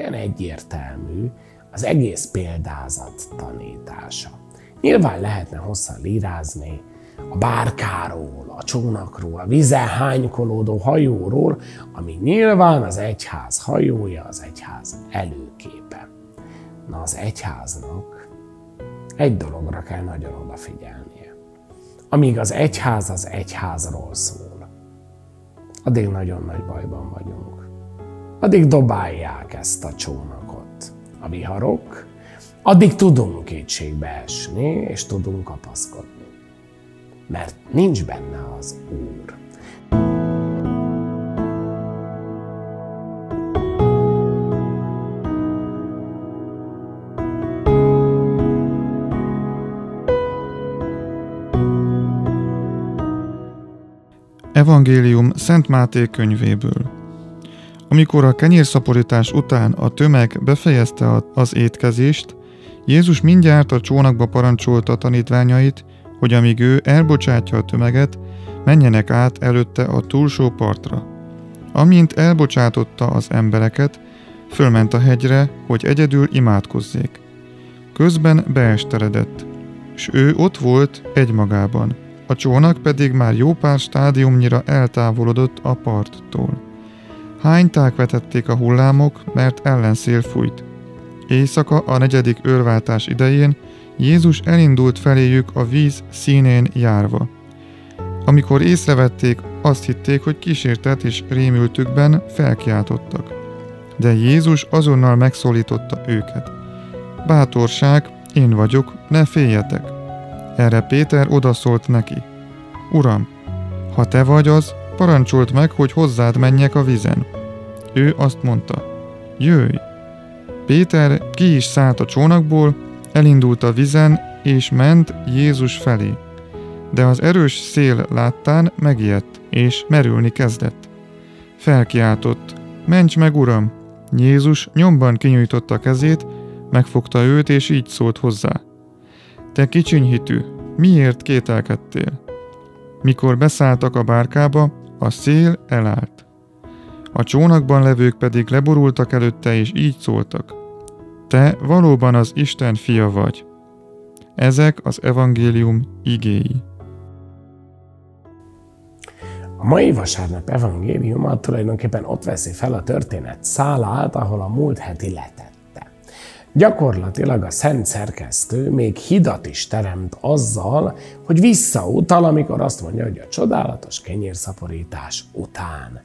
olyan egyértelmű az egész példázat tanítása. Nyilván lehetne hosszan lírázni a bárkáról, a csónakról, a vizen hánykolódó hajóról, ami nyilván az egyház hajója, az egyház előképe. Na az egyháznak egy dologra kell nagyon odafigyelnie. Amíg az egyház az egyházról szól, addig nagyon nagy bajban vagyunk. Addig dobálják ezt a csónakot a viharok, addig tudunk kétségbe esni, és tudunk kapaszkodni. Mert nincs benne az Úr. Evangélium Szent Máté könyvéből. Amikor a kenyérszaporítás után a tömeg befejezte az étkezést, Jézus mindjárt a csónakba parancsolta a tanítványait, hogy amíg ő elbocsátja a tömeget, menjenek át előtte a túlsó partra. Amint elbocsátotta az embereket, fölment a hegyre, hogy egyedül imádkozzék. Közben beesteredett, és ő ott volt egymagában, a csónak pedig már jó pár stádiumnyira eltávolodott a parttól. Hányták vetették a hullámok, mert ellenszél fújt. Éjszaka a negyedik őrváltás idején Jézus elindult feléjük a víz színén járva. Amikor észrevették, azt hitték, hogy kísértet és rémültükben felkiáltottak. De Jézus azonnal megszólította őket. Bátorság, én vagyok, ne féljetek. Erre Péter odaszólt neki. Uram, ha te vagy az, parancsolt meg, hogy hozzád menjek a vizen. Ő azt mondta, jöjj! Péter ki is szállt a csónakból, elindult a vizen, és ment Jézus felé. De az erős szél láttán megijedt, és merülni kezdett. Felkiáltott, ments meg, uram! Jézus nyomban kinyújtotta kezét, megfogta őt, és így szólt hozzá. Te kicsinyhitű, miért kételkedtél? Mikor beszálltak a bárkába, a szél elállt. A csónakban levők pedig leborultak előtte, és így szóltak. Te valóban az Isten fia vagy. Ezek az evangélium igéi. A mai vasárnap evangéliuma tulajdonképpen ott veszi fel a történet szálát, ahol a múlt heti letette. Gyakorlatilag a szent szerkesztő még hidat is teremt azzal, hogy visszautal, amikor azt mondja, hogy a csodálatos kenyérszaporítás után.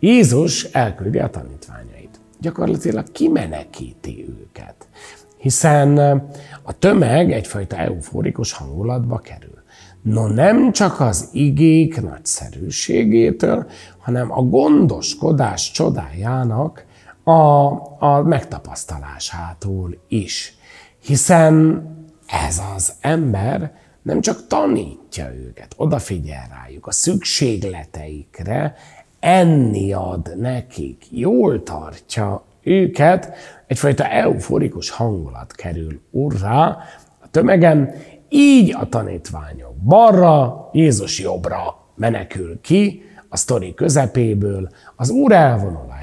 Jézus elküldi a tanítványait. Gyakorlatilag kimenekíti őket, hiszen a tömeg egyfajta euforikus hangulatba kerül. No nem csak az igék nagyszerűségétől, hanem a gondoskodás csodájának a, a megtapasztalásától is. Hiszen ez az ember nem csak tanítja őket, odafigyel rájuk a szükségleteikre, enni ad nekik, jól tartja őket, egyfajta euforikus hangulat kerül urrá a tömegen, így a tanítványok balra, Jézus jobbra menekül ki a sztori közepéből, az Úr elvonul a hegyre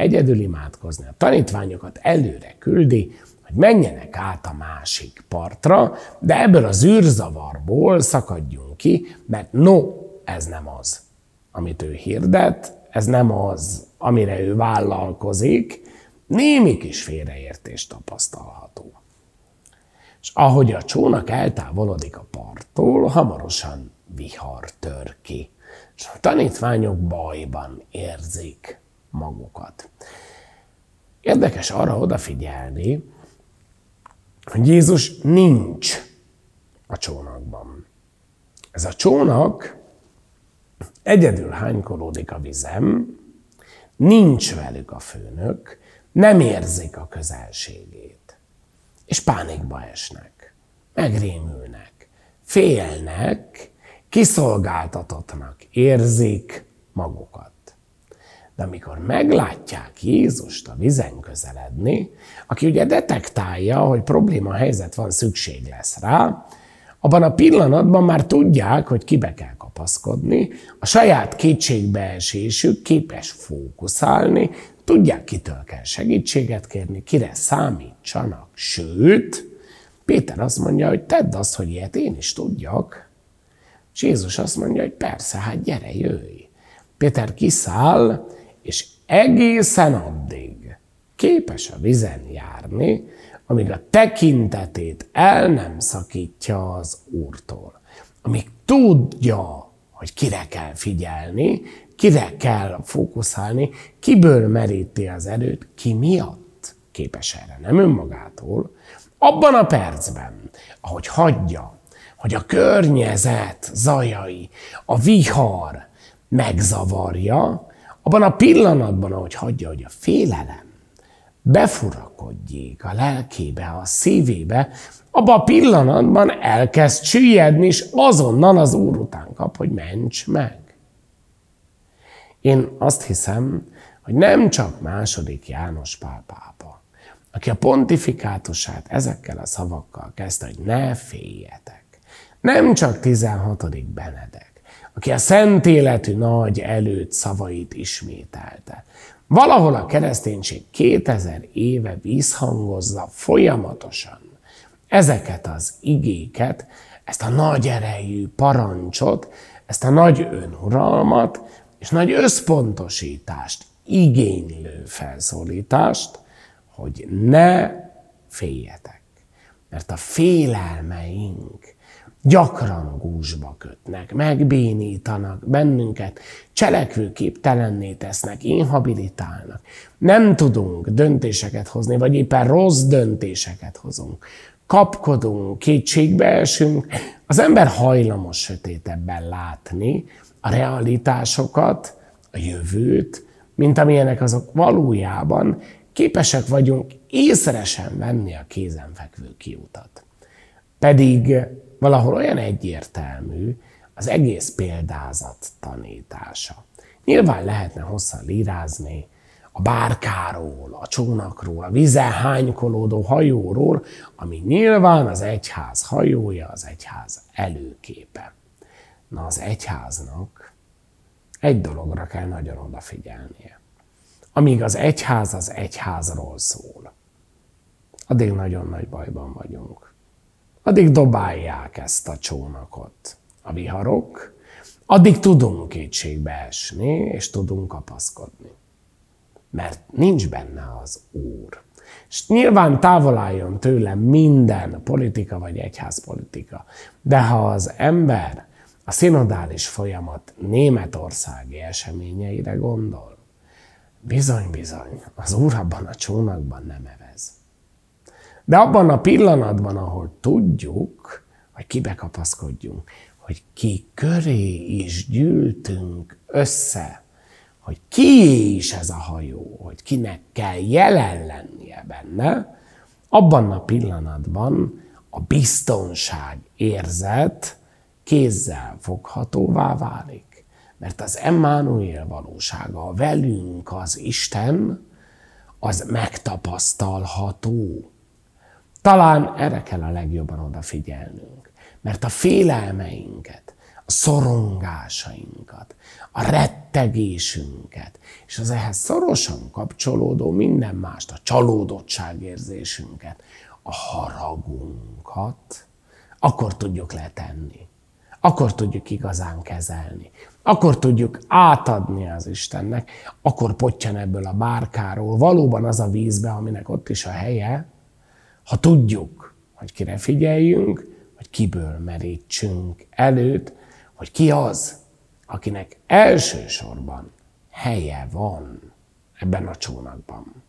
egyedül imádkozni, a tanítványokat előre küldi, hogy menjenek át a másik partra, de ebből az űrzavarból szakadjunk ki, mert no, ez nem az amit ő hirdet, ez nem az, amire ő vállalkozik, némi kis félreértés tapasztalható. És ahogy a csónak eltávolodik a parttól, hamarosan vihar tör ki. És a tanítványok bajban érzik magukat. Érdekes arra odafigyelni, hogy Jézus nincs a csónakban. Ez a csónak egyedül hánykolódik a vizem, nincs velük a főnök, nem érzik a közelségét. És pánikba esnek, megrémülnek, félnek, kiszolgáltatottnak érzik magukat. De amikor meglátják Jézust a vizen közeledni, aki ugye detektálja, hogy probléma helyzet van, szükség lesz rá, abban a pillanatban már tudják, hogy kibe kell kapaszkodni, a saját kétségbeesésük képes fókuszálni, tudják, kitől kell segítséget kérni, kire számítsanak. Sőt, Péter azt mondja, hogy tedd azt, hogy ilyet én is tudjak. És Jézus azt mondja, hogy persze, hát gyere, jöjj. Péter kiszáll, és egészen addig képes a vizen járni, amíg a tekintetét el nem szakítja az Úrtól. Amíg tudja, hogy kire kell figyelni, kire kell fókuszálni, kiből meríti az erőt, ki miatt képes erre, nem önmagától. Abban a percben, ahogy hagyja, hogy a környezet zajai, a vihar megzavarja, abban a pillanatban, ahogy hagyja, hogy a félelem befurakodjék a lelkébe, a szívébe, abban a pillanatban elkezd süllyedni, és azonnal az Úr után kap, hogy ments meg. Én azt hiszem, hogy nem csak második János Pál pápa, aki a pontifikátusát ezekkel a szavakkal kezdte, hogy ne féljetek. Nem csak 16. Benedek, aki a szent életű nagy előtt szavait ismételte. Valahol a kereszténység 2000 éve visszhangozza folyamatosan ezeket az igéket, ezt a nagy erejű parancsot, ezt a nagy önuralmat, és nagy összpontosítást, igénylő felszólítást, hogy ne féljetek. Mert a félelmeink gyakran gúzsba kötnek, megbénítanak bennünket, cselekvőképtelenné tesznek, inhabilitálnak. Nem tudunk döntéseket hozni, vagy éppen rossz döntéseket hozunk. Kapkodunk, kétségbe esünk. Az ember hajlamos sötétebben látni, a realitásokat, a jövőt, mint amilyenek azok valójában képesek vagyunk észresen venni a kézenfekvő kiutat. Pedig valahol olyan egyértelmű az egész példázat tanítása. Nyilván lehetne hosszan lírázni a bárkáról, a csónakról, a vizen hánykolódó hajóról, ami nyilván az egyház hajója, az egyház előképe. Na az egyháznak egy dologra kell nagyon odafigyelnie. Amíg az egyház az egyházról szól, addig nagyon nagy bajban vagyunk. Addig dobálják ezt a csónakot a viharok, addig tudunk kétségbe esni, és tudunk kapaszkodni. Mert nincs benne az Úr. És nyilván távol álljon tőle minden politika vagy egyházpolitika. De ha az ember a szinodális folyamat németországi eseményeire gondol, bizony-bizony, az Úr abban a csónakban nem evez. De abban a pillanatban, ahol tudjuk, hogy kibe kapaszkodjunk, hogy ki köré is gyűltünk össze, hogy ki is ez a hajó, hogy kinek kell jelen lennie benne, abban a pillanatban a biztonság érzet kézzel foghatóvá válik. Mert az Emmanuel valósága, a velünk az Isten, az megtapasztalható. Talán erre kell a legjobban odafigyelnünk. Mert a félelmeinket, a szorongásainkat, a rettegésünket, és az ehhez szorosan kapcsolódó minden mást, a csalódottságérzésünket, a haragunkat, akkor tudjuk letenni akkor tudjuk igazán kezelni. Akkor tudjuk átadni az Istennek, akkor potyan ebből a bárkáról valóban az a vízbe, aminek ott is a helye, ha tudjuk, hogy kire figyeljünk, hogy kiből merítsünk előtt, hogy ki az, akinek elsősorban helye van ebben a csónakban.